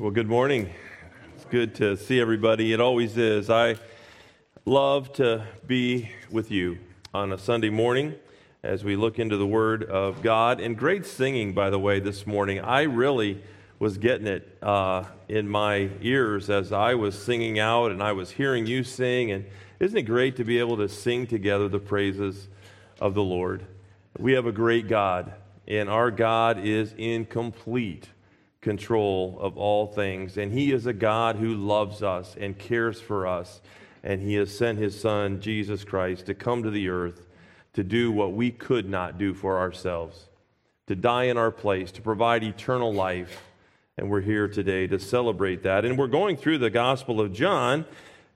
Well, good morning. It's good to see everybody. It always is. I love to be with you on a Sunday morning as we look into the Word of God. And great singing, by the way, this morning. I really was getting it uh, in my ears as I was singing out and I was hearing you sing. And isn't it great to be able to sing together the praises of the Lord? We have a great God, and our God is incomplete control of all things. And He is a God who loves us and cares for us. And He has sent His Son, Jesus Christ, to come to the earth to do what we could not do for ourselves, to die in our place, to provide eternal life. And we're here today to celebrate that. And we're going through the Gospel of John.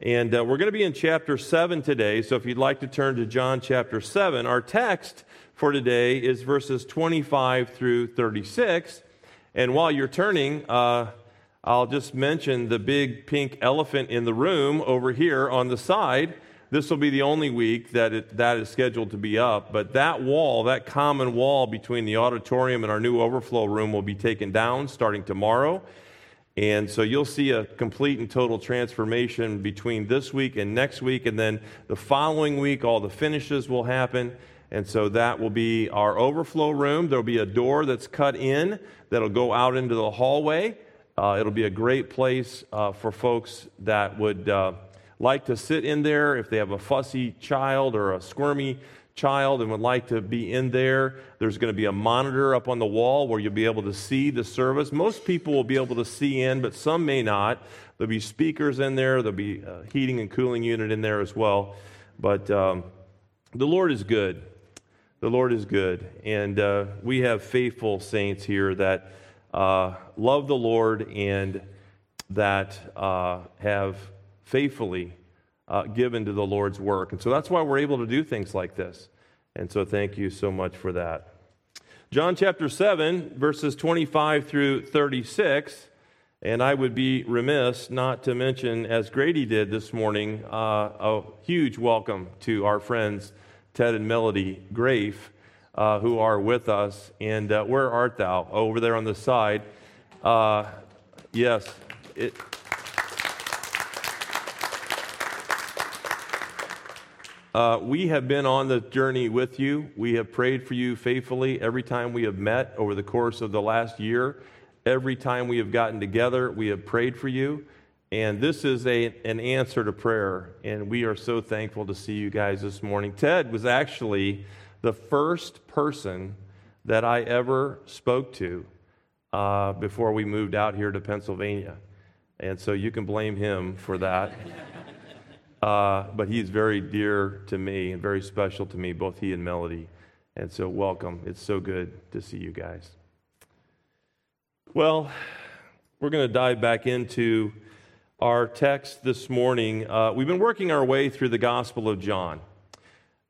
And uh, we're going to be in chapter 7 today. So if you'd like to turn to John chapter 7, our text for today is verses 25 through 36. And while you're turning, uh, I'll just mention the big pink elephant in the room over here on the side. This will be the only week that it, that is scheduled to be up. But that wall, that common wall between the auditorium and our new overflow room, will be taken down starting tomorrow. And so you'll see a complete and total transformation between this week and next week. And then the following week, all the finishes will happen. And so that will be our overflow room. There'll be a door that's cut in that'll go out into the hallway. Uh, it'll be a great place uh, for folks that would uh, like to sit in there if they have a fussy child or a squirmy child and would like to be in there. There's going to be a monitor up on the wall where you'll be able to see the service. Most people will be able to see in, but some may not. There'll be speakers in there, there'll be a heating and cooling unit in there as well. But um, the Lord is good. The Lord is good. And uh, we have faithful saints here that uh, love the Lord and that uh, have faithfully uh, given to the Lord's work. And so that's why we're able to do things like this. And so thank you so much for that. John chapter 7, verses 25 through 36. And I would be remiss not to mention, as Grady did this morning, uh, a huge welcome to our friends Ted and Melody Grafe, uh, who are with us. And uh, where art thou? Over there on the side. Uh, yes. It, Uh, we have been on the journey with you. We have prayed for you faithfully every time we have met over the course of the last year. Every time we have gotten together, we have prayed for you. And this is a, an answer to prayer. And we are so thankful to see you guys this morning. Ted was actually the first person that I ever spoke to uh, before we moved out here to Pennsylvania. And so you can blame him for that. Uh, but he's very dear to me and very special to me, both he and Melody. And so, welcome. It's so good to see you guys. Well, we're going to dive back into our text this morning. Uh, we've been working our way through the Gospel of John,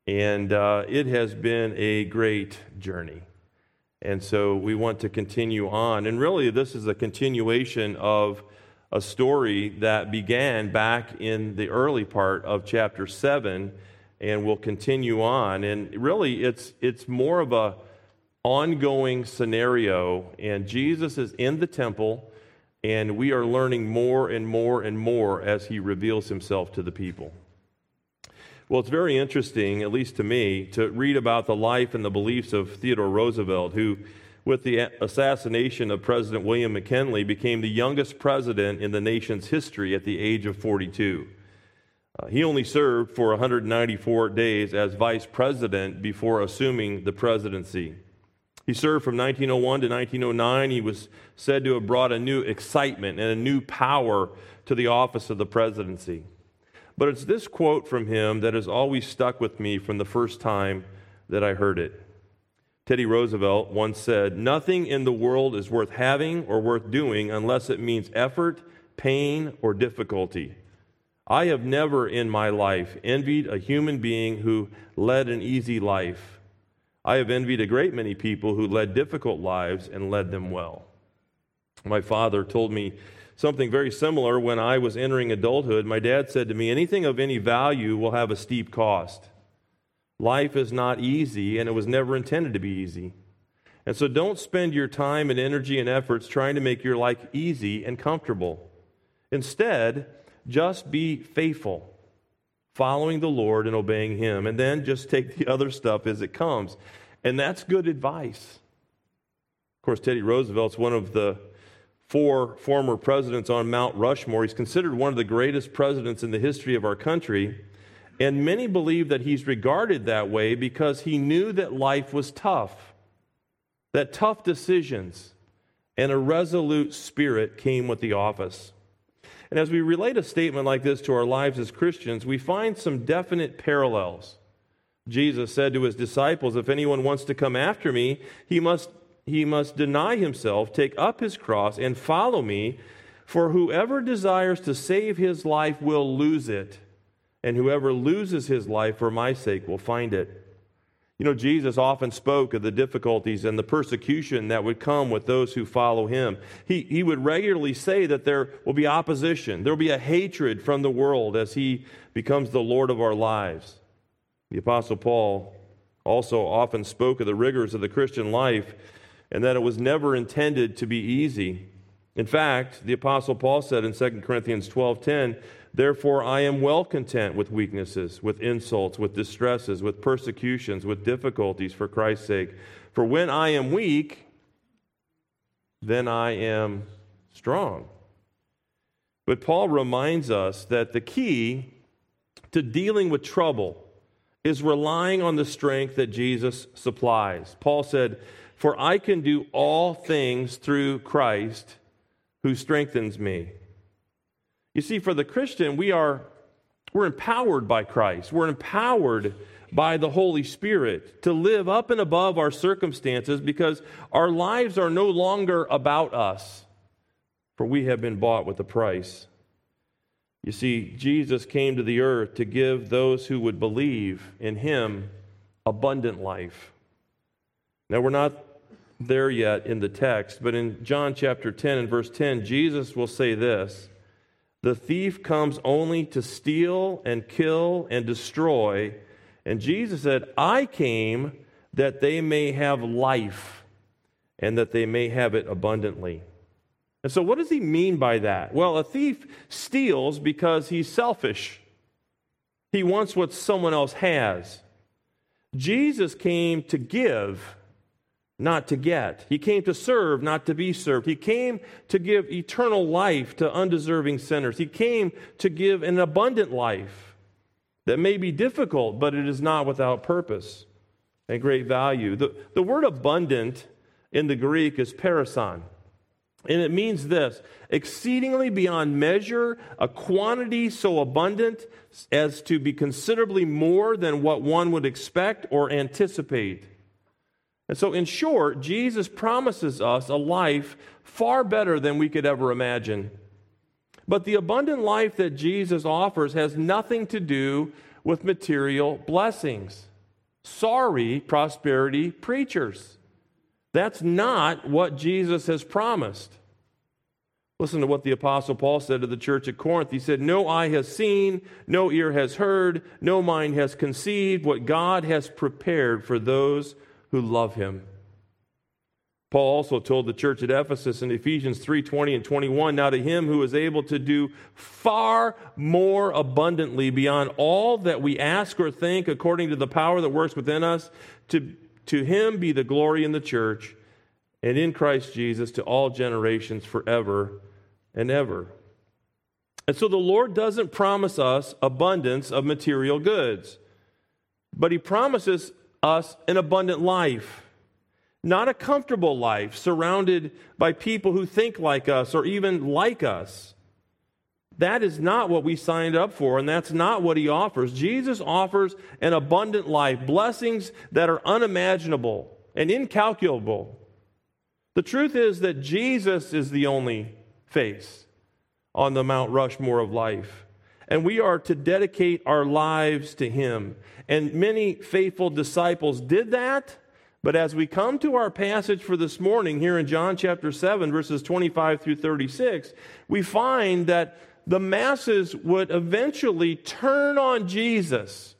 and uh, it has been a great journey. And so we want to continue on. And really, this is a continuation of a story that began back in the early part of chapter 7 and will continue on. And really, it's, it's more of a ongoing scenario. And Jesus is in the temple and we are learning more and more and more as he reveals himself to the people. Well, it's very interesting, at least to me, to read about the life and the beliefs of Theodore Roosevelt, who, with the assassination of President William McKinley, became the youngest president in the nation's history at the age of 42. Uh, he only served for 194 days as vice president before assuming the presidency. He served from 1901 to 1909. He was said to have brought a new excitement and a new power to the office of the presidency. But it's this quote from him that has always stuck with me from the first time that I heard it. Teddy Roosevelt once said, Nothing in the world is worth having or worth doing unless it means effort, pain, or difficulty. I have never in my life envied a human being who led an easy life. I have envied a great many people who led difficult lives and led them well. My father told me something very similar when I was entering adulthood. My dad said to me, Anything of any value will have a steep cost. Life is not easy, and it was never intended to be easy. And so don't spend your time and energy and efforts trying to make your life easy and comfortable. Instead, just be faithful, following the Lord and obeying Him, and then just take the other stuff as it comes. And that's good advice. Of course, Teddy Roosevelt's one of the four former presidents on Mount Rushmore. He's considered one of the greatest presidents in the history of our country. And many believe that he's regarded that way because he knew that life was tough, that tough decisions and a resolute spirit came with the office. And as we relate a statement like this to our lives as Christians, we find some definite parallels. Jesus said to his disciples, If anyone wants to come after me, he must he must deny himself, take up his cross, and follow me. For whoever desires to save his life will lose it, and whoever loses his life for my sake will find it. You know, Jesus often spoke of the difficulties and the persecution that would come with those who follow him. He, he would regularly say that there will be opposition, there will be a hatred from the world as he becomes the Lord of our lives. The Apostle Paul also often spoke of the rigors of the Christian life and that it was never intended to be easy. In fact, the apostle Paul said in 2 Corinthians 12:10, "Therefore I am well content with weaknesses, with insults, with distresses, with persecutions, with difficulties for Christ's sake. For when I am weak, then I am strong." But Paul reminds us that the key to dealing with trouble is relying on the strength that Jesus supplies. Paul said, for I can do all things through Christ who strengthens me. You see, for the Christian, we are we're empowered by Christ. We're empowered by the Holy Spirit to live up and above our circumstances because our lives are no longer about us, for we have been bought with a price. You see, Jesus came to the earth to give those who would believe in him abundant life. Now, we're not there yet in the text, but in John chapter 10 and verse 10, Jesus will say this The thief comes only to steal and kill and destroy. And Jesus said, I came that they may have life and that they may have it abundantly. And so, what does he mean by that? Well, a thief steals because he's selfish, he wants what someone else has. Jesus came to give not to get. He came to serve, not to be served. He came to give eternal life to undeserving sinners. He came to give an abundant life that may be difficult, but it is not without purpose and great value. The, the word abundant in the Greek is perisson. And it means this exceedingly beyond measure, a quantity so abundant as to be considerably more than what one would expect or anticipate. And so, in short, Jesus promises us a life far better than we could ever imagine. But the abundant life that Jesus offers has nothing to do with material blessings. Sorry, prosperity preachers. That's not what Jesus has promised. Listen to what the Apostle Paul said to the church at Corinth. He said, No eye has seen, no ear has heard, no mind has conceived what God has prepared for those who love him. Paul also told the church at Ephesus in Ephesians 3:20 and 21, now to him who is able to do far more abundantly beyond all that we ask or think according to the power that works within us, to, to him be the glory in the church and in Christ Jesus to all generations forever and ever. And so the Lord doesn't promise us abundance of material goods, but he promises us an abundant life. Not a comfortable life surrounded by people who think like us or even like us. That is not what we signed up for, and that's not what he offers. Jesus offers an abundant life, blessings that are unimaginable and incalculable. The truth is that Jesus is the only face on the Mount Rushmore of life and we are to dedicate our lives to Him. And many faithful disciples did that. But as we come to our passage for this morning here in John chapter 7, verses 25 through 36, we find that the masses would eventually turn on Jesus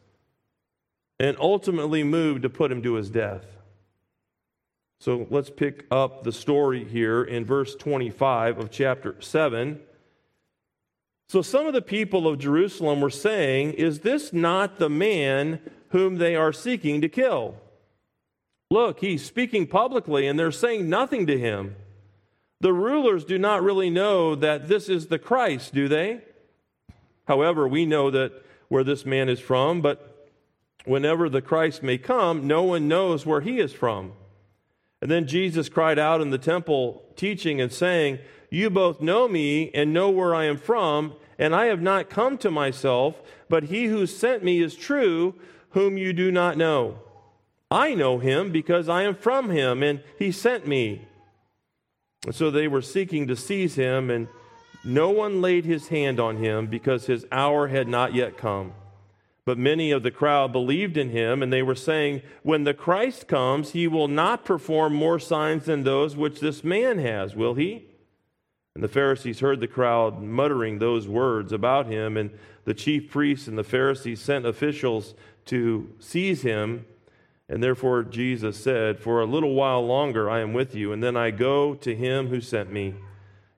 and ultimately move to put him to his death. So let's pick up the story here in verse 25 of chapter 7. So some of the people of Jerusalem were saying, Is this not the man whom they are seeking to kill? Look, he's speaking publicly, and they're saying nothing to him. The rulers do not really know that this is the Christ, do they? However, we know that where this man is from, but whenever the Christ may come, no one knows where he is from. And then Jesus cried out in the temple, teaching and saying, You both know me and know where I am from, and I have not come to myself, but he who sent me is true, whom you do not know. I know him because I am from him, and he sent me. And so they were seeking to seize him, and no one laid his hand on him because his hour had not yet come. But many of the crowd believed in him, and they were saying, When the Christ comes, he will not perform more signs than those which this man has, will he? And the Pharisees heard the crowd muttering those words about him, and the chief priests and the Pharisees sent officials to seize him. And therefore Jesus said, For a little while longer I am with you, and then I go to him who sent me.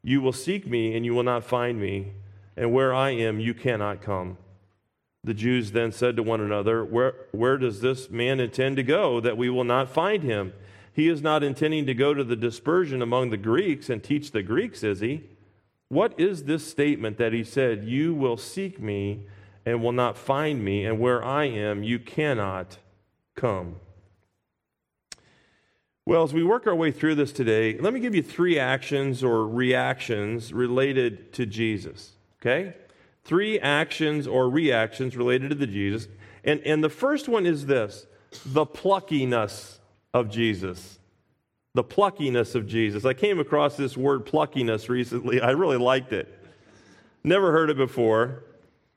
You will seek me, and you will not find me, and where I am, you cannot come. The Jews then said to one another, Where, where does this man intend to go that we will not find him? He is not intending to go to the dispersion among the Greeks and teach the Greeks, is he? What is this statement that he said, You will seek me and will not find me, and where I am, you cannot come? Well, as we work our way through this today, let me give you three actions or reactions related to Jesus. Okay? Three actions or reactions related to the Jesus. And, and the first one is this the pluckiness of Jesus. The pluckiness of Jesus. I came across this word pluckiness recently. I really liked it. Never heard it before.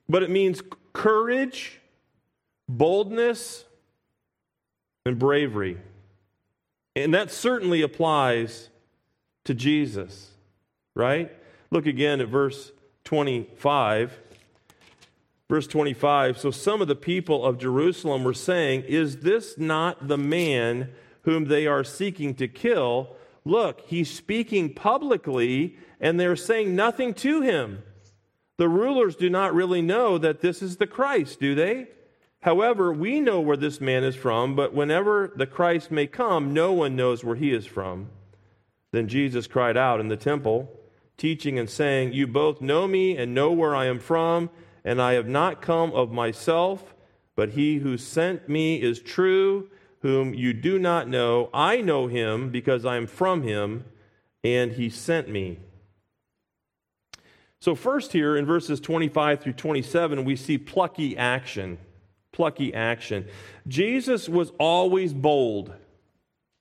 But it means courage, boldness, and bravery. And that certainly applies to Jesus, right? Look again at verse 25. Verse 25 So some of the people of Jerusalem were saying, Is this not the man whom they are seeking to kill? Look, he's speaking publicly, and they're saying nothing to him. The rulers do not really know that this is the Christ, do they? However, we know where this man is from, but whenever the Christ may come, no one knows where he is from. Then Jesus cried out in the temple teaching and saying, You both know me and know where I am from, and I have not come of myself, but he who sent me is true, whom you do not know. I know him because I am from him, and he sent me. So, first, here in verses 25 through 27, we see plucky action. Plucky action. Jesus was always bold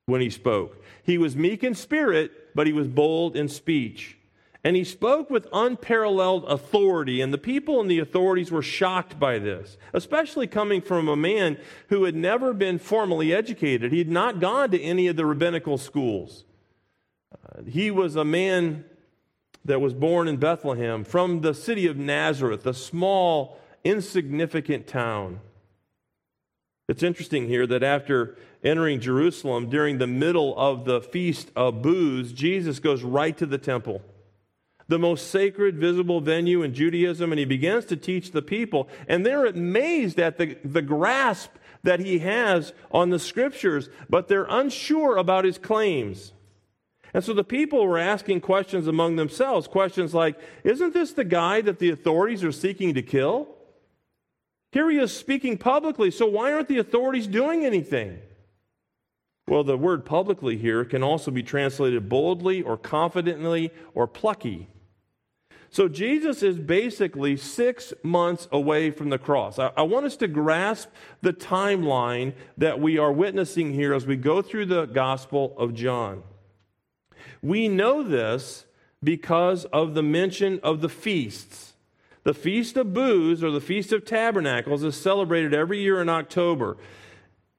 when he spoke. He was meek in spirit, but he was bold in speech. And he spoke with unparalleled authority, and the people and the authorities were shocked by this, especially coming from a man who had never been formally educated. He had not gone to any of the rabbinical schools. Uh, he was a man that was born in Bethlehem from the city of Nazareth, a small, insignificant town. It's interesting here that after entering Jerusalem during the middle of the Feast of Booths, Jesus goes right to the temple the most sacred visible venue in Judaism, and he begins to teach the people. And they're amazed at the, the grasp that he has on the scriptures, but they're unsure about his claims. And so the people were asking questions among themselves, questions like, Isn't this the guy that the authorities are seeking to kill? Here he is speaking publicly, so why aren't the authorities doing anything? Well, the word publicly here can also be translated boldly or confidently or plucky. So Jesus is basically six months away from the cross. I, I, want us to grasp the timeline that we are witnessing here as we go through the Gospel of John. We know this because of the mention of the feasts. The Feast of Booths, or the Feast of Tabernacles, is celebrated every year in October.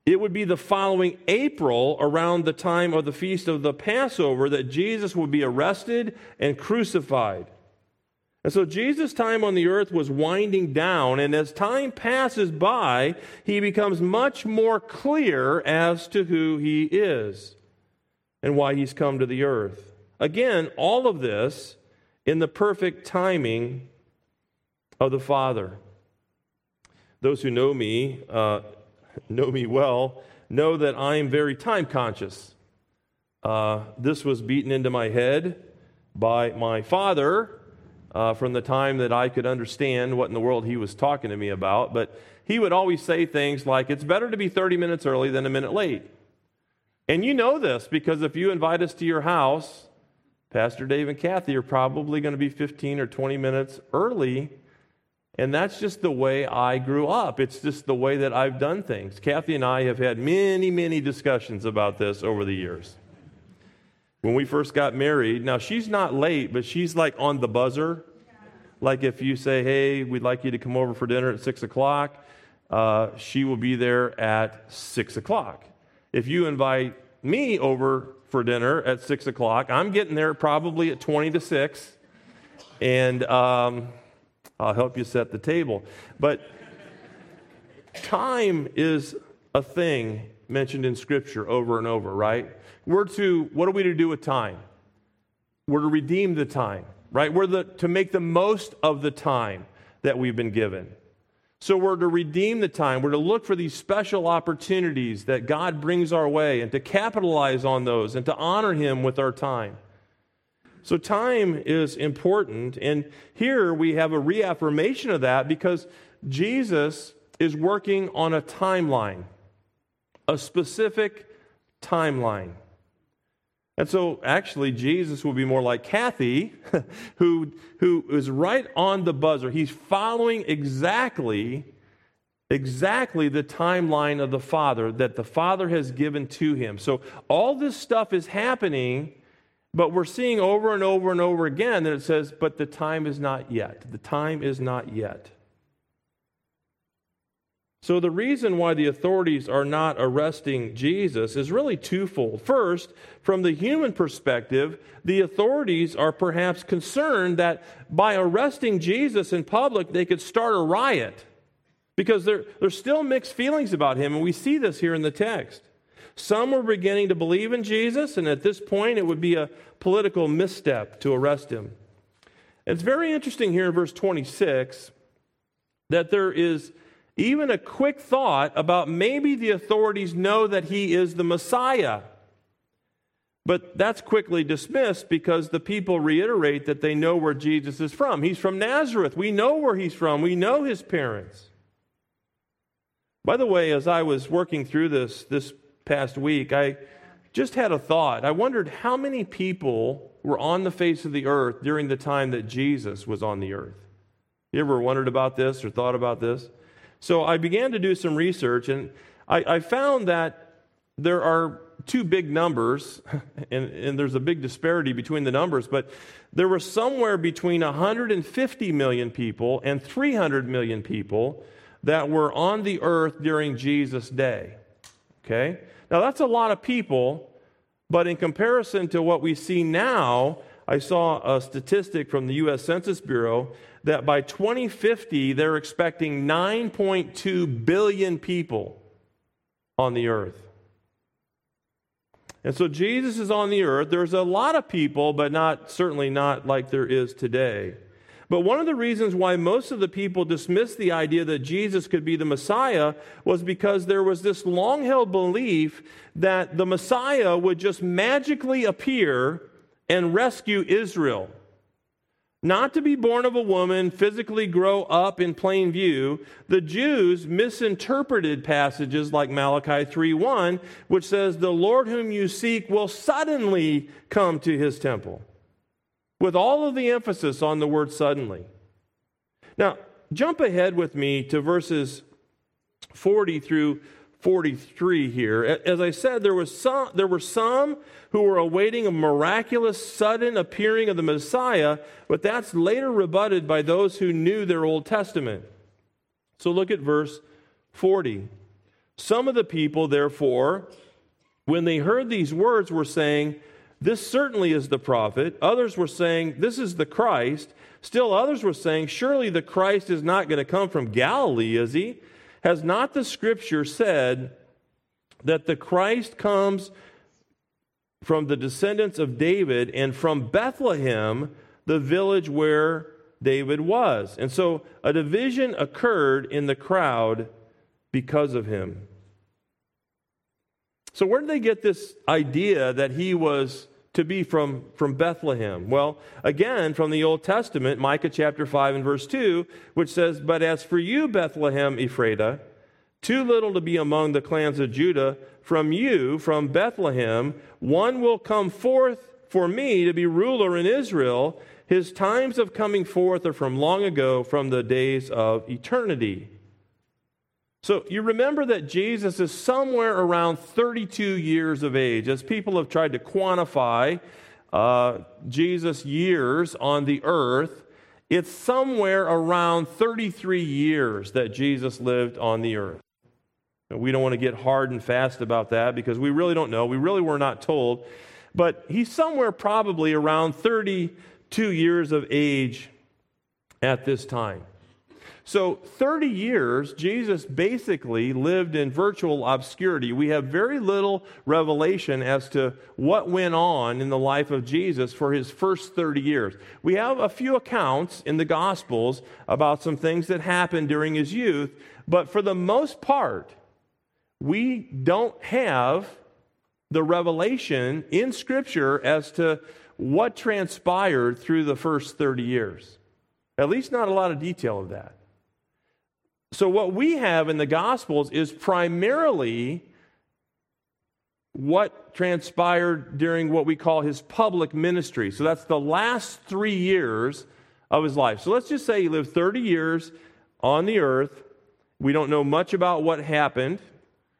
It would be the following April, around the time of the Feast of the Passover, that Jesus would be arrested and crucified. And so Jesus' time on the earth was winding down, and as time passes by, he becomes much more clear as to who he is. and why he's come to the earth. Again, all of this in the perfect timing of the Father. Those who know me, uh, know me well, know that I am very time conscious. Uh, this was beaten into my head by my father uh, from the time that I could understand what in the world he was talking to me about. But he would always say things like, It's better to be 30 minutes early than a minute late. And you know this because if you invite us to your house, Pastor Dave and Kathy are probably going to be 15 or 20 minutes early. And that's just the way I grew up. It's just the way that I've done things. Kathy and I have had many, many discussions about this over the years. When we first got married, now she's not late, but she's like on the buzzer. Like if you say, hey, we'd like you to come over for dinner at 6 o'clock, uh, she will be there at 6 o'clock. If you invite me over for dinner at 6 o'clock, I'm getting there probably at 20 to 6, and um, I'll help you set the table. But time is a thing mentioned in Scripture over and over, right? We're to, what are we to do with time? We're to redeem the time, right? We're the, to make the most of the time that we've been given. So we're to redeem the time. We're to look for these special opportunities that God brings our way and to capitalize on those and to honor Him with our time. So time is important. And here we have a reaffirmation of that because Jesus is working on a timeline, a specific timeline. And so, actually, Jesus will be more like Kathy, who, who is right on the buzzer. He's following exactly, exactly the timeline of the Father that the Father has given to him. So, all this stuff is happening, but we're seeing over and over and over again that it says, but the time is not yet. The time is not yet. So, the reason why the authorities are not arresting Jesus is really twofold. First, from the human perspective, the authorities are perhaps concerned that by arresting Jesus in public, they could start a riot because there, there's still mixed feelings about him, and we see this here in the text. Some were beginning to believe in Jesus, and at this point, it would be a political misstep to arrest him. It's very interesting here in verse 26 that there is even a quick thought about maybe the authorities know that he is the Messiah. But that's quickly dismissed because the people reiterate that they know where Jesus is from. He's from Nazareth. We know where he's from, we know his parents. By the way, as I was working through this this past week, I just had a thought. I wondered how many people were on the face of the earth during the time that Jesus was on the earth. You ever wondered about this or thought about this? So I began to do some research, and I, I found that there are two big numbers, and, and, there's a big disparity between the numbers, but there were somewhere between 150 million people and 300 million people that were on the earth during Jesus' day. Okay? Now, that's a lot of people, but in comparison to what we see now, I saw a statistic from the U.S. Census Bureau that by 2050, they're expecting 9.2 billion people on the earth. And so Jesus is on the earth. There's a lot of people, but not certainly not like there is today. But one of the reasons why most of the people dismissed the idea that Jesus could be the Messiah was because there was this long held belief that the Messiah would just magically appear and rescue Israel. Not to be born of a woman, physically grow up in plain view, the Jews misinterpreted passages like Malachi 3:1, which says, "The Lord whom you seek will suddenly come to his temple." With all of the emphasis on the word suddenly. Now, jump ahead with me to verses 40 through 43 here. As I said, there, was some, there were some who were awaiting a miraculous, sudden appearing of the Messiah, but that's later rebutted by those who knew their Old Testament. So look at verse 40. Some of the people, therefore, when they heard these words, were saying, This certainly is the prophet. Others were saying, This is the Christ. Still others were saying, Surely the Christ is not going to come from Galilee, is he? Has not the scripture said that the Christ comes from the descendants of David, and from Bethlehem, the village where David was. And so a division occurred in the crowd because of him. So, where did they get this idea that he was to be from, from Bethlehem? Well, again, from the Old Testament, Micah chapter 5 and verse 2, which says, But as for you, Bethlehem Ephrathah, too little to be among the clans of Judah, from you, from Bethlehem, one will come forth for me to be ruler in Israel. His times of coming forth are from long ago, from the days of eternity. So you remember that Jesus is somewhere around 32 years of age. As people have tried to quantify uh, Jesus' years on the earth, it's somewhere around 33 years that Jesus lived on the earth. We don't want to get hard and fast about that because we really don't know. We really were not told. But he's somewhere probably around 32 years of age at this time. So, 30 years, Jesus basically lived in virtual obscurity. We have very little revelation as to what went on in the life of Jesus for his first 30 years. We have a few accounts in the Gospels about some things that happened during his youth, but for the most part, we don't have the revelation in Scripture as to what transpired through the first 30 years. At least, not a lot of detail of that. So, what we have in the Gospels is primarily what transpired during what we call his public ministry. So, that's the last three years of his life. So, let's just say he lived 30 years on the earth. We don't know much about what happened.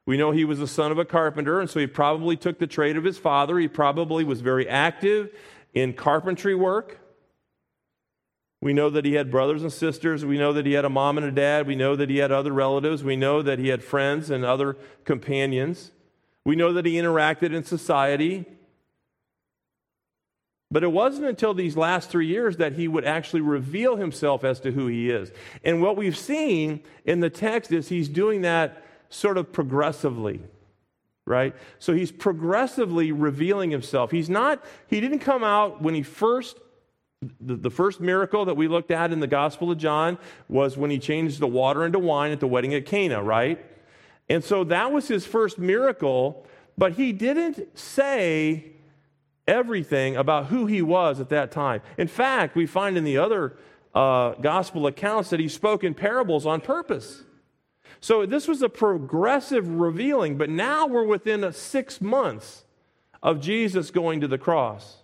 We know he was the son of a carpenter, and so he probably took the trade of his father. He probably was very active in carpentry work. We know that he had brothers and sisters. We know that he had a mom and a dad. We know that he had other relatives. We know that he had friends and other companions. We know that he interacted in society. But it wasn't until these last three years that he would actually reveal himself as to who he is. And what we've seen in the text is he's doing that sort of progressively, right? So he's progressively revealing himself. He's not, he didn't come out when he first the, the, first miracle that we looked at in the Gospel of John was when he changed the water into wine at the wedding at Cana, right? And so that was his first miracle, but he didn't say everything about who he was at that time. In fact, we find in the other uh, gospel accounts that he spoke in parables on purpose. So this was a progressive revealing, but now we're within six months of Jesus going to the cross.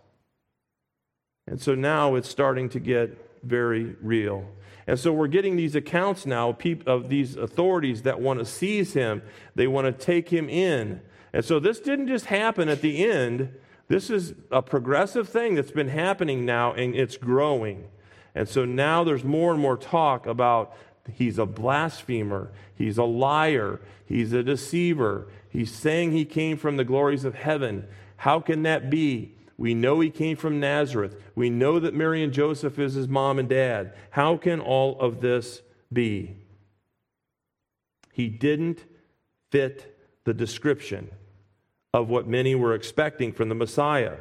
And so now it's starting to get very real. And so we're getting these accounts now of these authorities that want to seize him, they want to take him in. And so this didn't just happen at the end. This is a progressive thing that's been happening now, and it's growing. And so now there's more and more talk about He's a blasphemer. He's a liar. He's a deceiver. He's saying he came from the glories of heaven. How can that be? We know he came from Nazareth. We know that Mary and Joseph is his mom and dad. How can all of this be? He didn't fit the description of what many were expecting from the Messiah.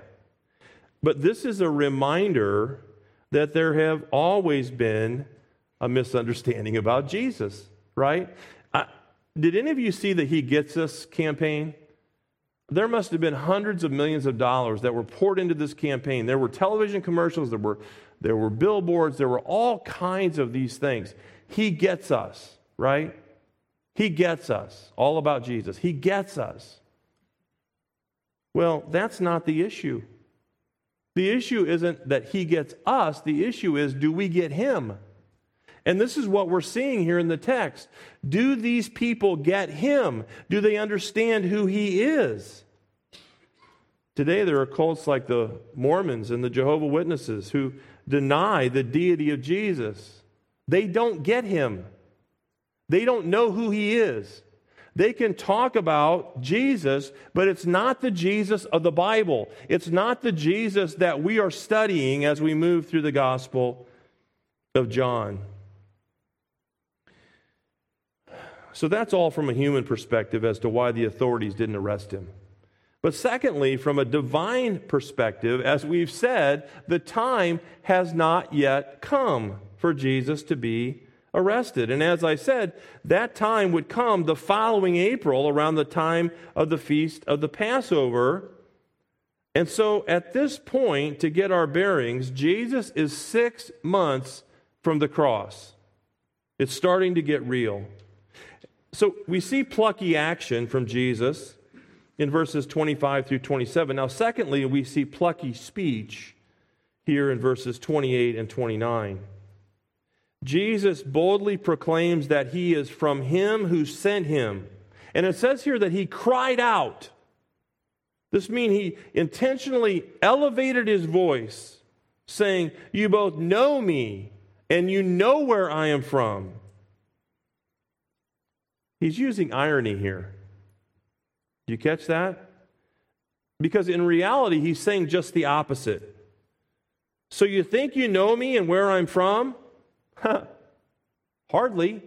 But this is a reminder that there have always been a misunderstanding about Jesus, right? Did any of you see the He Gets Us campaign? There must have been hundreds of millions of dollars that were poured into this campaign. There were television commercials, there were, there were billboards, there were all kinds of these things. He gets us, right? He gets us. All about Jesus. He gets us. Well, that's not the issue. The issue isn't that he gets us, the issue is do we get him? And this is what we're seeing here in the text. Do these people get him? Do they understand who he is? Today, there are cults like the Mormons and the Jehovah Witnesses who deny the deity of Jesus. They don't get him, they don't know who he is. They can talk about Jesus, but it's not the Jesus of the Bible. It's not the Jesus that we are studying as we move through the Gospel of John. So that's all from a human perspective as to why the authorities didn't arrest him. But secondly, from a divine perspective, as we've said, the time has not yet come for Jesus to be arrested. And as I said, that time would come the following April around the time of the feast of the Passover. And so at this point, to get our bearings, Jesus is six months from the cross. It's starting to get real. So we see plucky action from Jesus in verses 25 through 27. Now, secondly, we see plucky speech here in verses 28 and 29. Jesus boldly proclaims that he is from him who sent him. And it says here that he cried out. This means he intentionally elevated his voice, saying, You both know me and you know where I am from. He's using irony here. Do you catch that? Because in reality, he's saying just the opposite. So you think you know me and where I'm from? Huh. Hardly.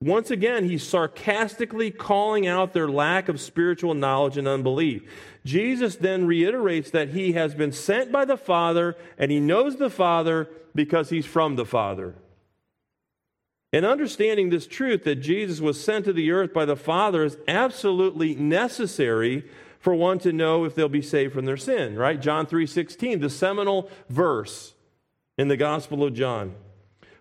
Once again, he's sarcastically calling out their lack of spiritual knowledge and unbelief. Jesus then reiterates that he has been sent by the Father and he knows the Father because he's from the Father. And understanding this truth that Jesus was sent to the earth by the Father is absolutely necessary for one to know if they'll be saved from their sin, right? John 3:16, the seminal verse in the Gospel of John.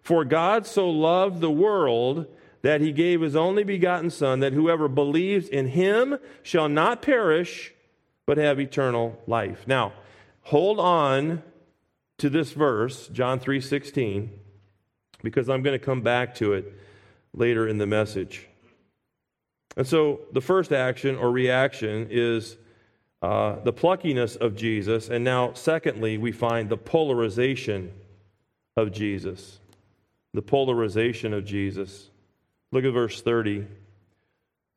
For God so loved the world that he gave his only begotten Son, that whoever believes in him shall not perish, but have eternal life. Now, hold on to this verse, John 3:16 because I'm going to come back to it later in the message. And so the first action or reaction is uh, the pluckiness of Jesus. And now, secondly, we find the polarization of Jesus. The polarization of Jesus. Look at verse 30.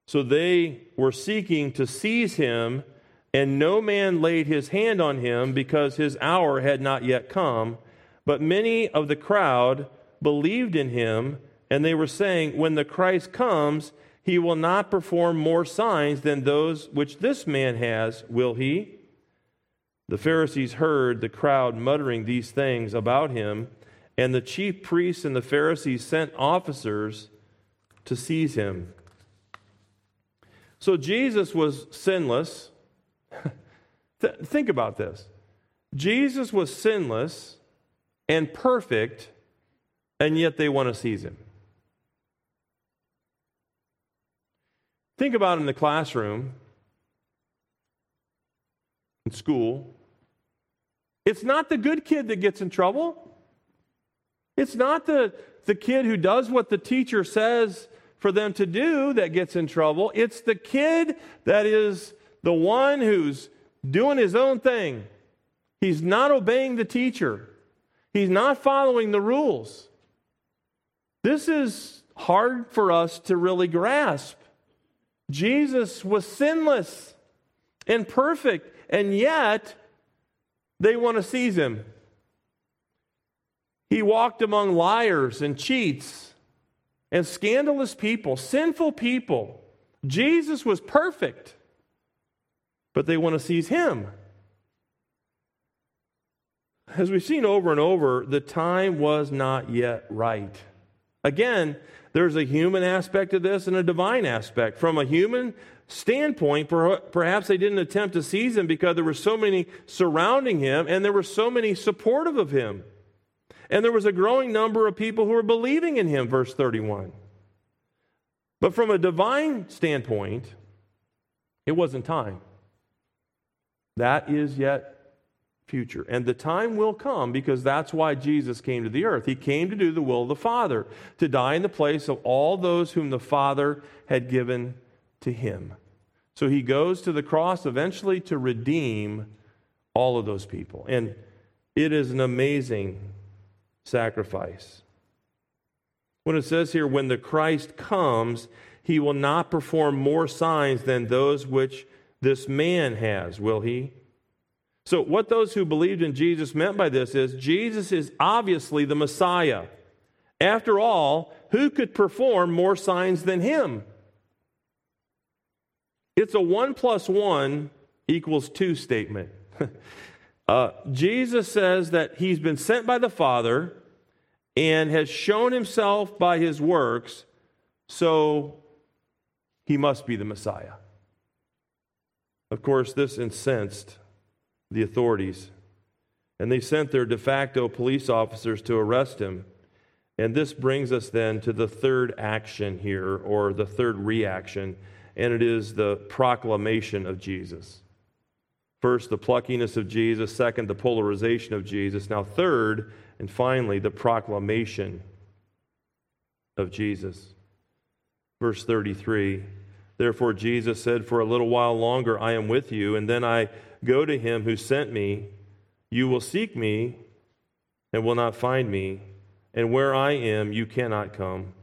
So they were seeking to seize him, and no man laid his hand on him because his hour had not yet come. But many of the crowd believed in him, and they were saying, When the Christ comes, he will not perform more signs than those which this man has, will he? The Pharisees heard the crowd muttering these things about him, and the chief priests and the Pharisees sent officers to seize him. So Jesus was sinless. Think about this Jesus was sinless and perfect and yet they want to seize him. Think about in the classroom, in school. It's not the good kid that gets in trouble. It's not the, the kid who does what the teacher says for them to do that gets in trouble. It's the kid that is the one who's doing his own thing. He's not obeying the teacher, he's not following the rules. This is hard for us to really grasp. Jesus was sinless and perfect, and yet they want to seize him. He walked among liars and cheats and scandalous people, sinful people. Jesus was perfect, but they want to seize him. As we've seen over and over, the time was not yet right. Again, there's a human aspect of this and a divine aspect. From a human standpoint, perhaps they didn't attempt to seize him because there were so many surrounding him and there were so many supportive of him. And there was a growing number of people who were believing in him, verse 31. But from a divine standpoint, it wasn't time. That is yet future. And the time will come because that's why Jesus came to the earth. He came to do the will of the Father, to die in the place of all those whom the Father had given to him. So he goes to the cross eventually to redeem all of those people. And it is an amazing sacrifice. When it says here, when the Christ comes, he will not perform more signs than those which this man has, will he? So, what those who believed in Jesus meant by this is Jesus is obviously the Messiah. After all, who could perform more signs than him? It's a one plus one equals two statement. uh, Jesus says that he's been sent by the Father and has shown himself by his works, so he must be the Messiah. Of course, this incensed the authorities, and they sent their de facto police officers to arrest him. And this brings us then to the third action here, or the third reaction, and it is the proclamation of Jesus. First, the pluckiness of Jesus. Second, the polarization of Jesus. Now, third, and finally, the proclamation of Jesus. Verse 33 Therefore, Jesus said, For a little while longer I am with you, and then I go to him who sent me. You will seek me and will not find me, and where I am, you cannot come.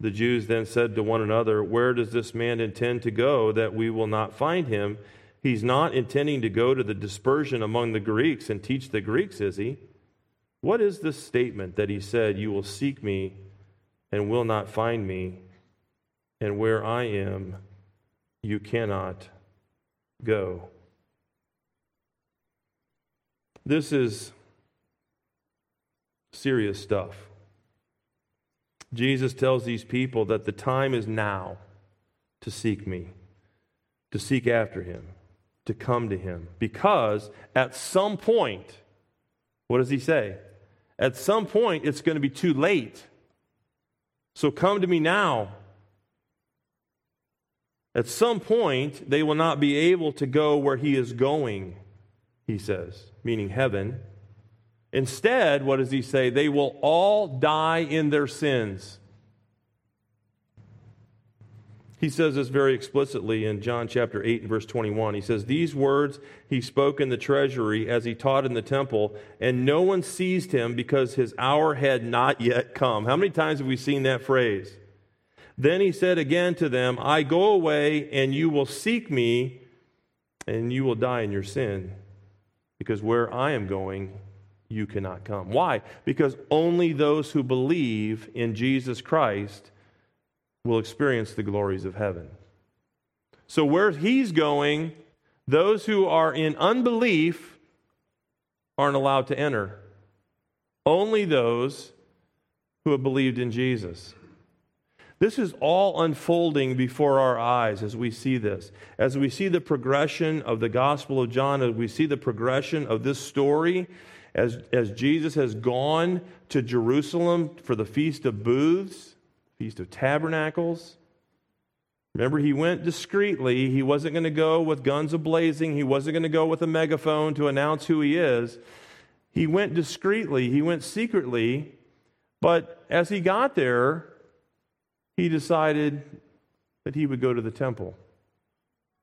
The Jews then said to one another, Where does this man intend to go that we will not find him? He's not intending to go to the dispersion among the Greeks and teach the Greeks, is he? What is this statement that he said, You will seek me and will not find me, and where I am, you cannot go? This is serious stuff. Jesus tells these people that the time is now to seek me, to seek after him, to come to him. Because at some point, what does he say? At some point, it's going to be too late. So come to me now. At some point, they will not be able to go where he is going, he says, meaning heaven. Instead, what does he say? They will all die in their sins. He says this very explicitly in John chapter 8 and verse 21. He says, These words he spoke in the treasury as he taught in the temple, and no one seized him because his hour had not yet come. How many times have we seen that phrase? Then he said again to them, I go away, and you will seek me, and you will die in your sin, because where I am going, you cannot come. Why? Because only those who believe in Jesus Christ will experience the glories of heaven. So, where he's going, those who are in unbelief aren't allowed to enter. Only those who have believed in Jesus. This is all unfolding before our eyes as we see this. As we see the progression of the Gospel of John, as we see the progression of this story, as, as Jesus has gone to Jerusalem for the Feast of Booths, Feast of Tabernacles. Remember, he went discreetly. He wasn't going to go with guns ablazing. He wasn't going to go with a megaphone to announce who he is. He went discreetly. He went secretly. But as he got there, he decided that he would go to the temple.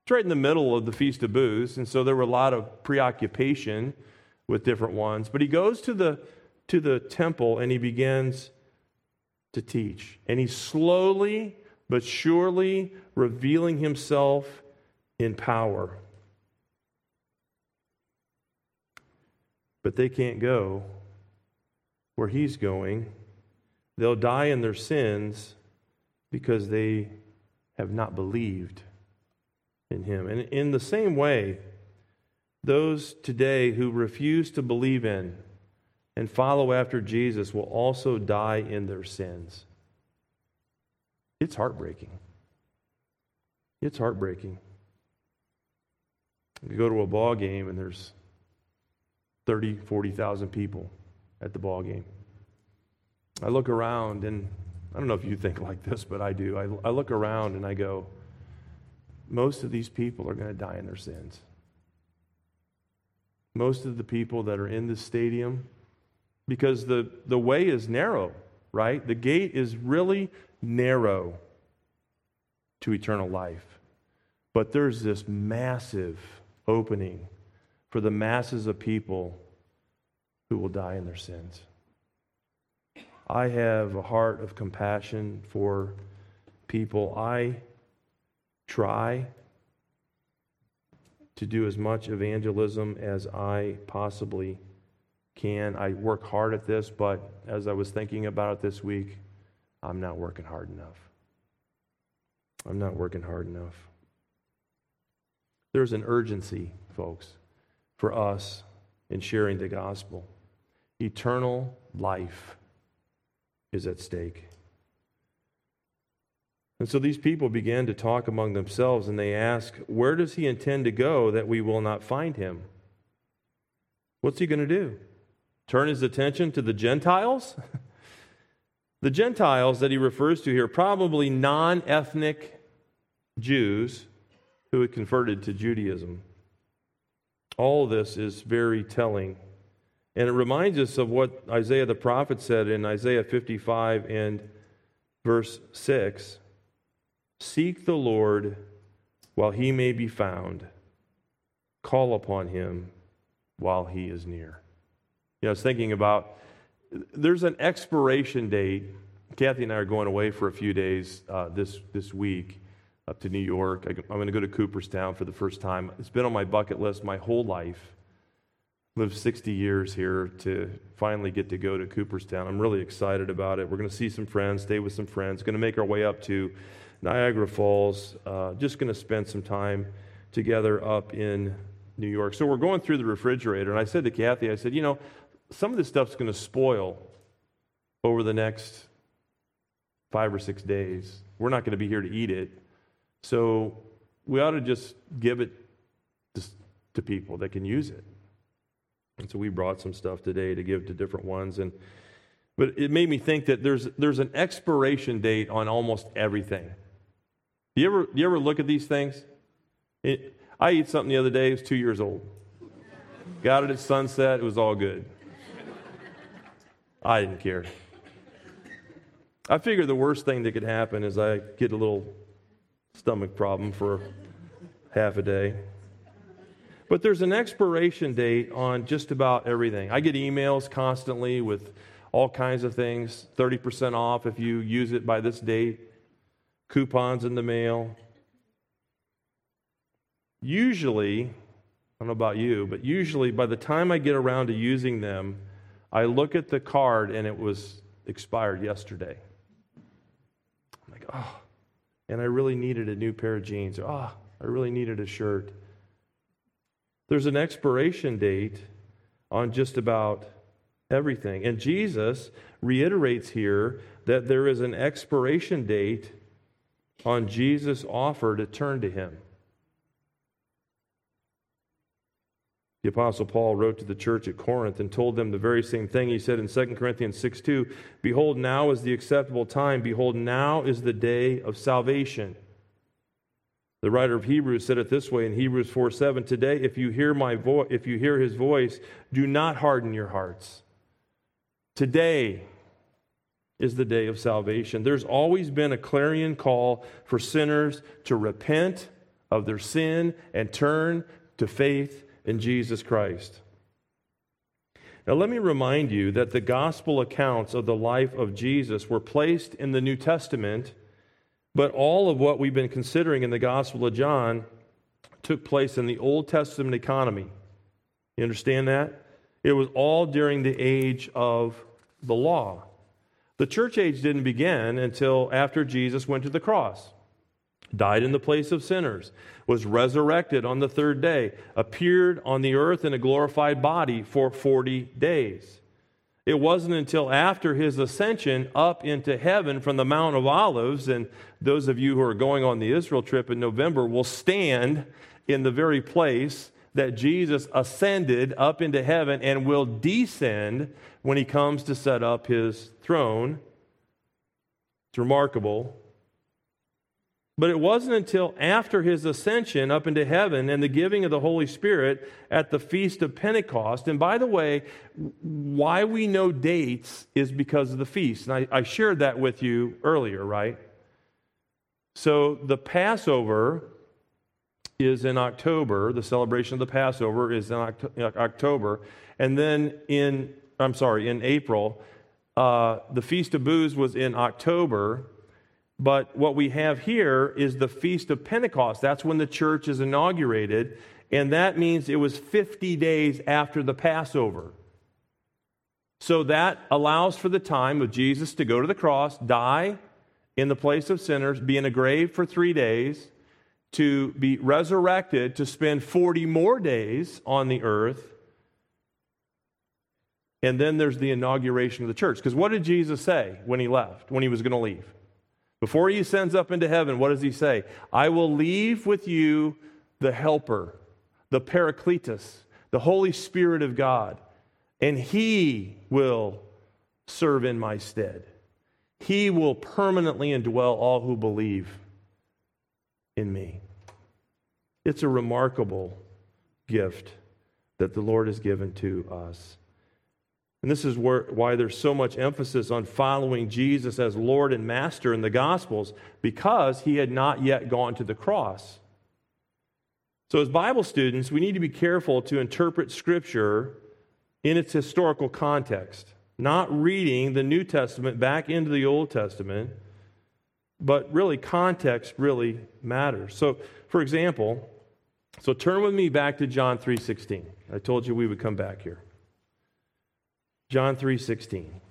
It's right in the middle of the Feast of Booths, and so there were a lot of preoccupation with different ones. But he goes to the, to the temple and he begins to teach. And he's slowly but surely revealing himself in power. But they can't go where he's going. They'll die in their sins because they have not believed in him. And in the same way, those today who refuse to believe in and follow after Jesus will also die in their sins. It's heartbreaking. It's heartbreaking. You go to a ball game and there's 30, 40,000 people at the ball game. I look around and I don't know if you think like this, but I do. I, I look around and I go, most of these people are going to die in their sins. Most of the people that are in this stadium because the, the way is narrow, right? The gate is really narrow to eternal life. But there's this massive opening for the masses of people who will die in their sins. I have a heart of compassion for people. I try to do as much evangelism as I possibly can. I work hard at this, but as I was thinking about it this week, I'm not working hard enough. I'm not working hard enough. There's an urgency, folks, for us in sharing the gospel. Eternal life is at stake. And so these people began to talk among themselves and they ask, Where does he intend to go that we will not find him? What's he going to do? Turn his attention to the Gentiles? the Gentiles that he refers to here, probably non ethnic Jews who had converted to Judaism. All this is very telling. And it reminds us of what Isaiah the prophet said in Isaiah 55 and verse 6 Seek the Lord while he may be found, call upon him while he is near. You know, I was thinking about there's an expiration date. Kathy and I are going away for a few days uh, this, this week up to New York. I, am going to go to Cooperstown for the first time. It's been on my bucket list my whole life. Lived 60 years here to finally get to go to Cooperstown. I'm really excited about it. We're going to see some friends, stay with some friends, going to make our way up to Niagara Falls. Uh, just going to spend some time together up in New York. So we're going through the refrigerator, and I said to Kathy, I said, you know, some of this stuff's going to spoil over the next five or six days. We're not going to be here to eat it. So we ought to just give it to, to people that can use it. And so we brought some stuff today to give to different ones. And but it made me think that there's there's an expiration date on almost everything. Do you ever you ever look at these things? It, I ate something the other day. It was two years old. Got it at sunset. It was all good. I didn't care. I figured the worst thing that could happen is I get a little stomach problem for half a day. But there's an expiration date on just about everything. I get emails constantly with all kinds of things 30% off if you use it by this date, coupons in the mail. Usually, I don't know about you, but usually by the time I get around to using them, I look at the card and it was expired yesterday. I'm like, oh, and I really needed a new pair of jeans. Ah, oh, I really needed a shirt. There's an expiration date on just about everything. And Jesus reiterates here that there is an expiration date on Jesus' offer to turn to him. The Apostle Paul wrote to the church at Corinth and told them the very same thing. He said in 2 Corinthians 6 2, Behold, now is the acceptable time. Behold, now is the day of salvation. The writer of Hebrews said it this way in Hebrews 4 7 Today, if you hear my voice, if you hear his voice, do not harden your hearts. Today is the day of salvation. There's always been a clarion call for sinners to repent of their sin and turn to faith in Jesus Christ. Now, let me remind you that the gospel accounts of the life of Jesus were placed in the New Testament, but all of what we've been considering in the Gospel of John took place in the Old Testament economy. You understand that? It was all during the age of the law. The church age didn't begin until after Jesus went to the cross died in the place of sinners, was resurrected on the third day, appeared on the earth in a glorified body for 40 days. It wasn't until after his ascension up into heaven from the Mount of Olives, and those of you who are going on the Israel trip in November will stand in the very place that Jesus ascended up into heaven and will descend when he comes to set up his throne. It's remarkable. But it wasn't until after his ascension up into heaven and the giving of the Holy Spirit at the Feast of Pentecost. And by the way, why we know dates is because of the feast. And I, I shared that with you earlier, right? So the Passover is in October. The celebration of the Passover is in October. And then in, I'm sorry, in April, uh, the Feast of Booths was in October. But what we have here is the Feast of Pentecost. That's when the church is inaugurated. And that means it was 50 days after the Passover. So that allows for the time of Jesus to go to the cross, die in the place of sinners, be in a grave for three days, to be resurrected to spend 40 more days on the earth. And then there's the inauguration of the church. Because what did Jesus say when he left, when he was going to leave? Before he ascends up into heaven, what does he say? I will leave with you the helper, the paracletus, the Holy Spirit of God, and he will serve in my stead. He will permanently indwell all who believe in me. It's a remarkable gift that the Lord has given to us. And this is where, why there's so much emphasis on following Jesus as Lord and Master in the Gospels, because he had not yet gone to the cross. So, as Bible students, we need to be careful to interpret Scripture in its historical context, not reading the New Testament back into the Old Testament, but really, context really matters. So, for example, so turn with me back to John 3:16. I told you we would come back here. John 3:16.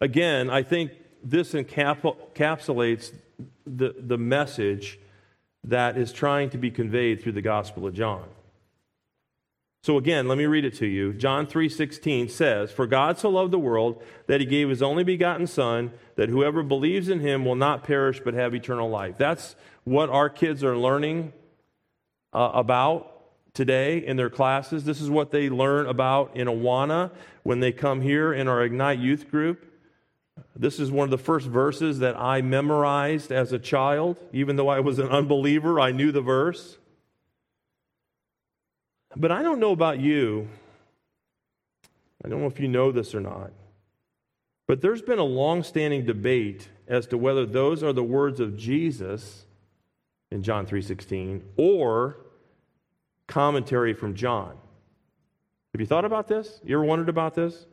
Again, I think this encapsulates the, the message that is trying to be conveyed through the Gospel of John. So again, let me read it to you. John 3:16 says, "For God so loved the world that he gave his only begotten son that whoever believes in him will not perish but have eternal life." That's what our kids are learning uh, about today in their classes. This is what they learn about in Awana when they come here in our Ignite youth group. This is one of the first verses that I memorized as a child. Even though I was an unbeliever, I knew the verse. But I don't know about you. I don't know if you know this or not. But there's been a long standing debate as to whether those are the words of Jesus in John 3:16 or commentary from John. Have you thought about this? You ever wondered about this?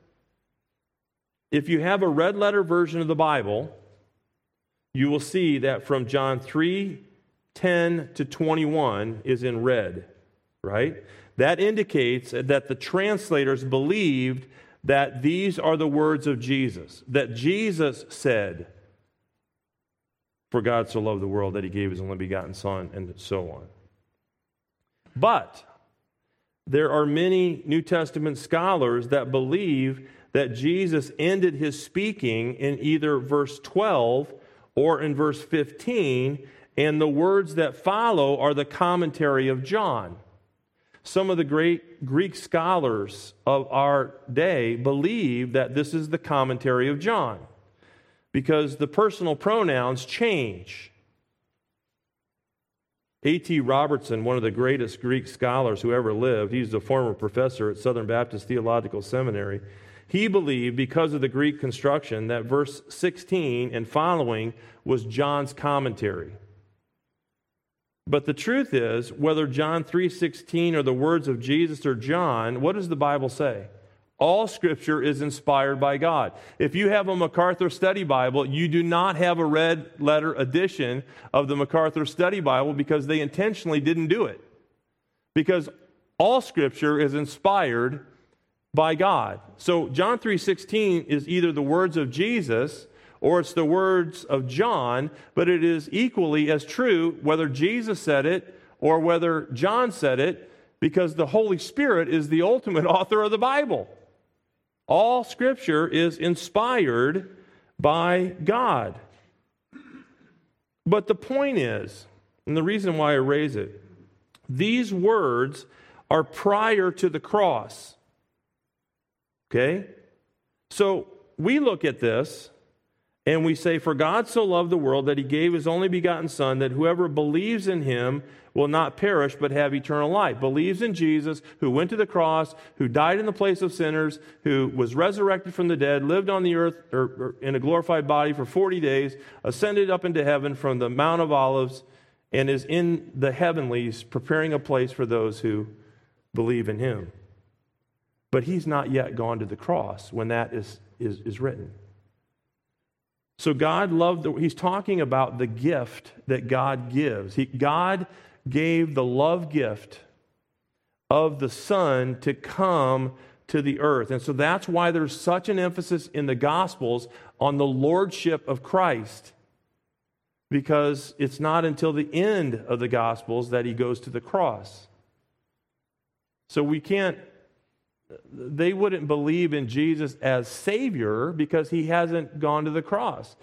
If you have a red letter version of the Bible, you will see that from John 3 10 to 21 is in red, right? That indicates that the translators believed that these are the words of Jesus, that Jesus said, For God so loved the world that he gave his only begotten Son, and so on. But there are many New Testament scholars that believe that Jesus ended his speaking in either verse 12 or in verse 15, and the words that follow are the commentary of John. Some of the great Greek scholars of our day believe that this is the commentary of John because the personal pronouns change. A.T. Robertson, one of the greatest Greek scholars who ever lived, he's a former professor at Southern Baptist Theological Seminary. He believed, because of the Greek construction, that verse 16 and following was John's commentary. But the truth is, whether John 3:16 or the words of Jesus or John, what does the Bible say? All scripture is inspired by God. If you have a MacArthur Study Bible, you do not have a red letter edition of the MacArthur Study Bible because they intentionally didn't do it. Because all scripture is inspired by God. So John 3:16 is either the words of Jesus or it's the words of John, but it is equally as true whether Jesus said it or whether John said it because the Holy Spirit is the ultimate author of the Bible. All scripture is inspired by God. But the point is, and the reason why I raise it, these words are prior to the cross. Okay? So we look at this and we say, For God so loved the world that he gave his only begotten Son, that whoever believes in him will not perish but have eternal life. Believes in Jesus, who went to the cross, who died in the place of sinners, who was resurrected from the dead, lived on the earth or, or in a glorified body for 40 days, ascended up into heaven from the Mount of Olives, and is in the heavenlies preparing a place for those who believe in him. But he's not yet gone to the cross when that is, is, is written. So God loved, the, he's talking about the gift that God gives. He, God gave the love gift of the Son to come to the earth. And so that's why there's such an emphasis in the Gospels on the lordship of Christ. because it's not until the end of the Gospels that he goes to the cross. So we can't, they wouldn't believe in Jesus as Savior because he hasn't gone to the cross.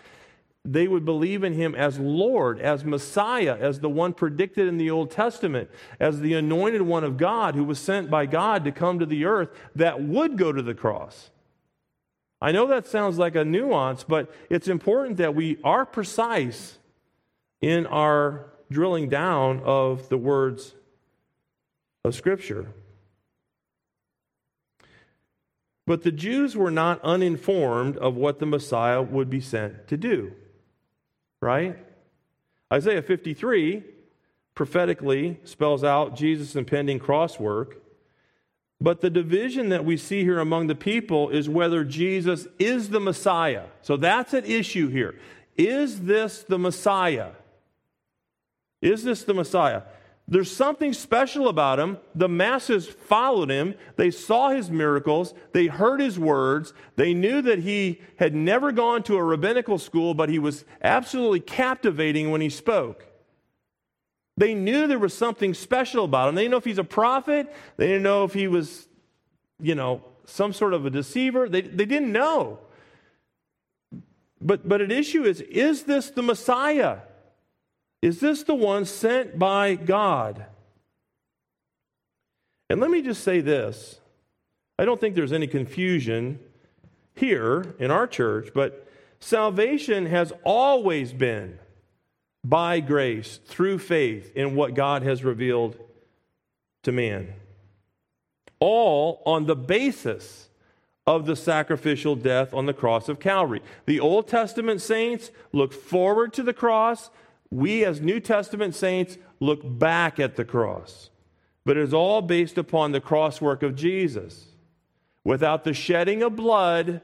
They would believe in him as Lord, as Messiah, as the one predicted in the Old Testament, as the anointed one of God who was sent by God to come to the earth that would go to the cross. I know that sounds like a nuance, but it's important that we are precise in our drilling down of the words of Scripture. But the Jews were not uninformed of what the Messiah would be sent to do. Right? Isaiah 53 prophetically spells out Jesus' impending cross work. But the division that we see here among the people is whether Jesus is the Messiah. So that's at issue here. Is this the Messiah? Is this the Messiah? There's something special about him. The masses followed him. They saw his miracles. They heard his words. They knew that he had never gone to a rabbinical school, but he was absolutely captivating when he spoke. They knew there was something special about him. They didn't know if he's a prophet. They didn't know if he was, you know, some sort of a deceiver. They, they didn't know. But, but an issue is is this the Messiah? Is this the one sent by God? And let me just say this I don't think there's any confusion here in our church, but salvation has always been by grace through faith in what God has revealed to man. All on the basis of the sacrificial death on the cross of Calvary. The Old Testament saints look forward to the cross we, as New Testament saints, look back at the cross. But it is all based upon the cross work of Jesus. Without the shedding of blood,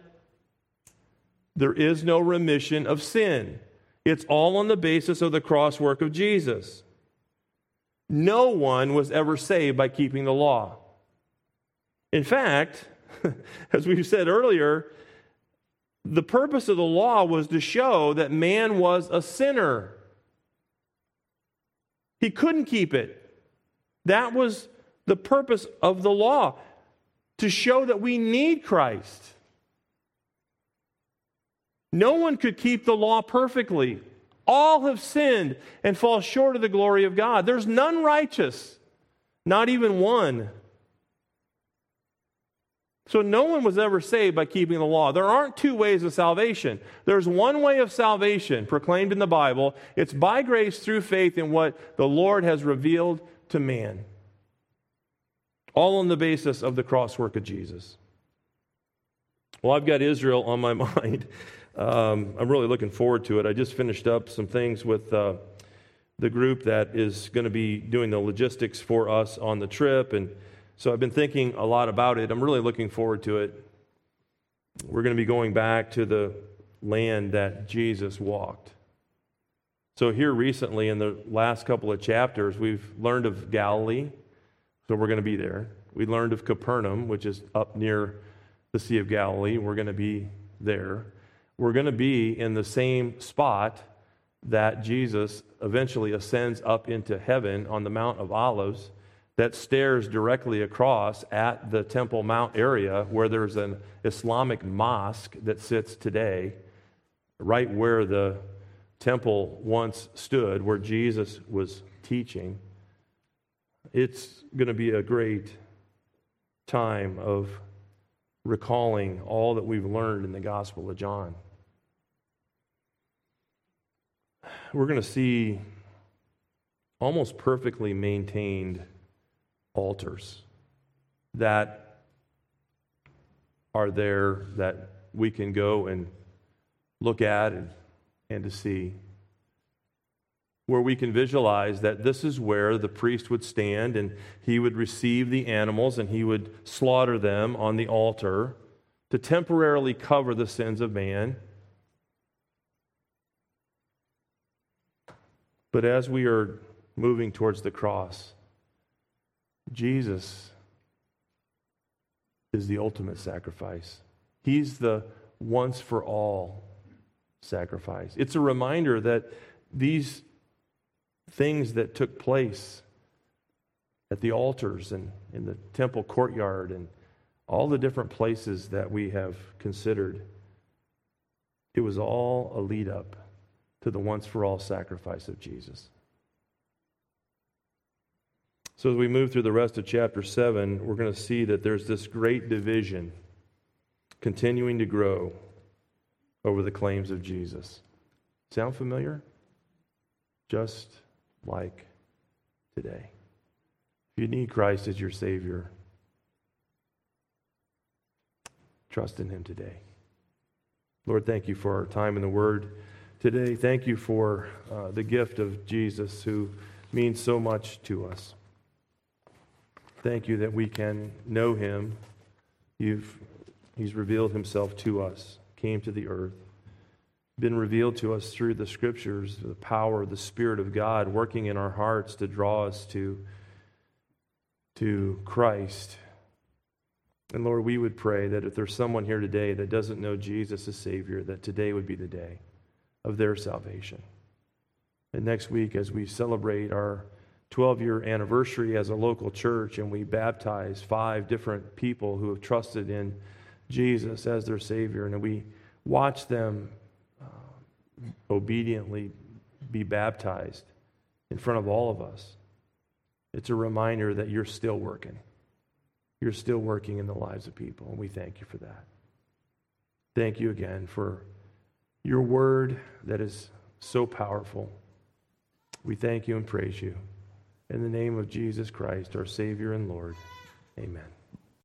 there is no remission of sin. It's all on the basis of the cross work of Jesus. No one was ever saved by keeping the law. In fact, as we said earlier, the purpose of the law was to show that man was a sinner. He couldn't keep it. That was the purpose of the law to show that we need Christ. No one could keep the law perfectly. All have sinned and fall short of the glory of God. There's none righteous, not even one. So no one was ever saved by keeping the law. There aren't two ways of salvation. There's one way of salvation proclaimed in the Bible. It's by grace through faith in what the Lord has revealed to man. All on the basis of the cross work of Jesus. Well, I've got Israel on my mind. Um, I'm really looking forward to it. I just finished up some things with uh, the group that is going to be doing the logistics for us on the trip and so I've been thinking a lot about it. I'm really looking forward to it. We're going to be going back to the land that Jesus walked. So, here recently, in the last couple of chapters, we've learned of Galilee. So, we're going to be there. We learned of Capernaum, which is up near the Sea of Galilee. We're going to be there. We're going to be in the same spot that Jesus eventually ascends up into heaven on the Mount of Olives that stares directly across at the Temple Mount area where there's an Islamic mosque that sits today, right where the temple once stood, where Jesus was teaching. It's going to be a great time of recalling all that we've learned in the Gospel of John. We're going to see almost perfectly maintained altars that are there that we can go and look at and, and to see. Where we can visualize that this is where the priest would stand and he would receive the animals and he would slaughter them on the altar to temporarily cover the sins of man. But as we are moving towards the cross, Jesus is the ultimate sacrifice. He's the once for all sacrifice. It's a reminder that these things that took place at the altars and in the temple courtyard and all the different places that we have considered, it was all a lead up to the once for all sacrifice of Jesus. So, as we move through the rest of chapter 7, we're going to see that there's this great division continuing to grow over the claims of Jesus. Sound familiar? Just like today. If you need Christ as your Savior, trust in Him today. Lord, thank you for our time in the Word today. Thank you for uh, the gift of Jesus who means so much to us. Thank you that we can know Him. You've, he's revealed Himself to us, came to the earth been revealed to us through the scriptures, the power of the Spirit of God working in our hearts to draw us to, to Christ. And Lord, we would pray that if there's someone here today that doesn't know Jesus as Savior, that today would be the day of their salvation. And next week, as we celebrate our 12 year anniversary as a local church and we baptize five different people who have trusted in Jesus as their Savior, and we watch them uh, obediently be baptized in front of all of us, it's a reminder that you're still working. You're still working in the lives of people, and we thank you for that. Thank you again for your word that is so powerful. We thank you and praise you. In the name of Jesus Christ, our Savior and Lord, amen.